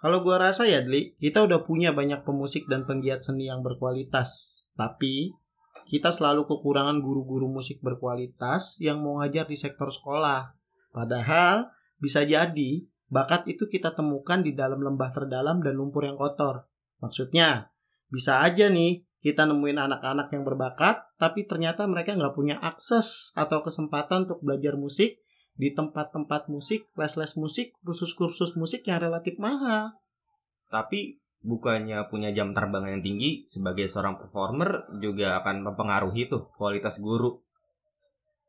Kalau gua rasa ya, Dli, kita udah punya banyak pemusik dan penggiat seni yang berkualitas. Tapi kita selalu kekurangan guru-guru musik berkualitas yang mau ngajar di sektor sekolah. Padahal bisa jadi bakat itu kita temukan di dalam lembah terdalam dan lumpur yang kotor. Maksudnya, bisa aja nih kita nemuin anak-anak yang berbakat, tapi ternyata mereka nggak punya akses atau kesempatan untuk belajar musik di tempat-tempat musik, les-les musik, kursus-kursus musik yang relatif mahal. Tapi bukannya punya jam terbang yang tinggi sebagai seorang performer juga akan mempengaruhi tuh kualitas guru.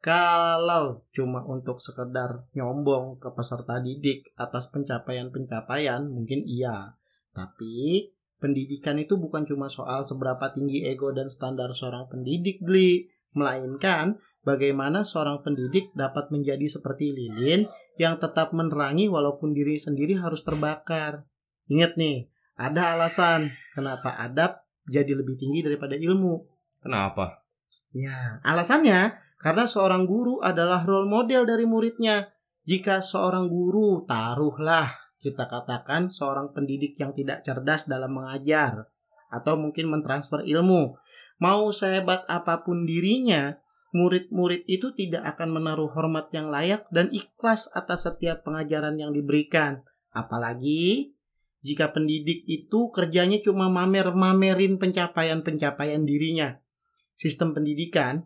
Kalau cuma untuk sekedar nyombong ke peserta didik atas pencapaian-pencapaian mungkin iya. Tapi pendidikan itu bukan cuma soal seberapa tinggi ego dan standar seorang pendidik, Gli. Melainkan bagaimana seorang pendidik dapat menjadi seperti lilin yang tetap menerangi walaupun diri sendiri harus terbakar. Ingat nih, ada alasan kenapa adab jadi lebih tinggi daripada ilmu. Kenapa? Ya, alasannya karena seorang guru adalah role model dari muridnya. Jika seorang guru, taruhlah kita katakan seorang pendidik yang tidak cerdas dalam mengajar atau mungkin mentransfer ilmu, mau sehebat apa pun dirinya, murid-murid itu tidak akan menaruh hormat yang layak dan ikhlas atas setiap pengajaran yang diberikan. Apalagi jika pendidik itu kerjanya cuma mamer-mamerin pencapaian-pencapaian dirinya. Sistem pendidikan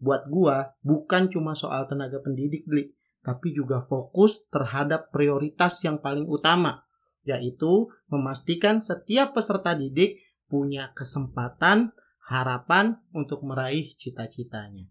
buat gua bukan cuma soal tenaga pendidik, Bli, tapi juga fokus terhadap prioritas yang paling utama, yaitu memastikan setiap peserta didik punya kesempatan, harapan untuk meraih cita-citanya.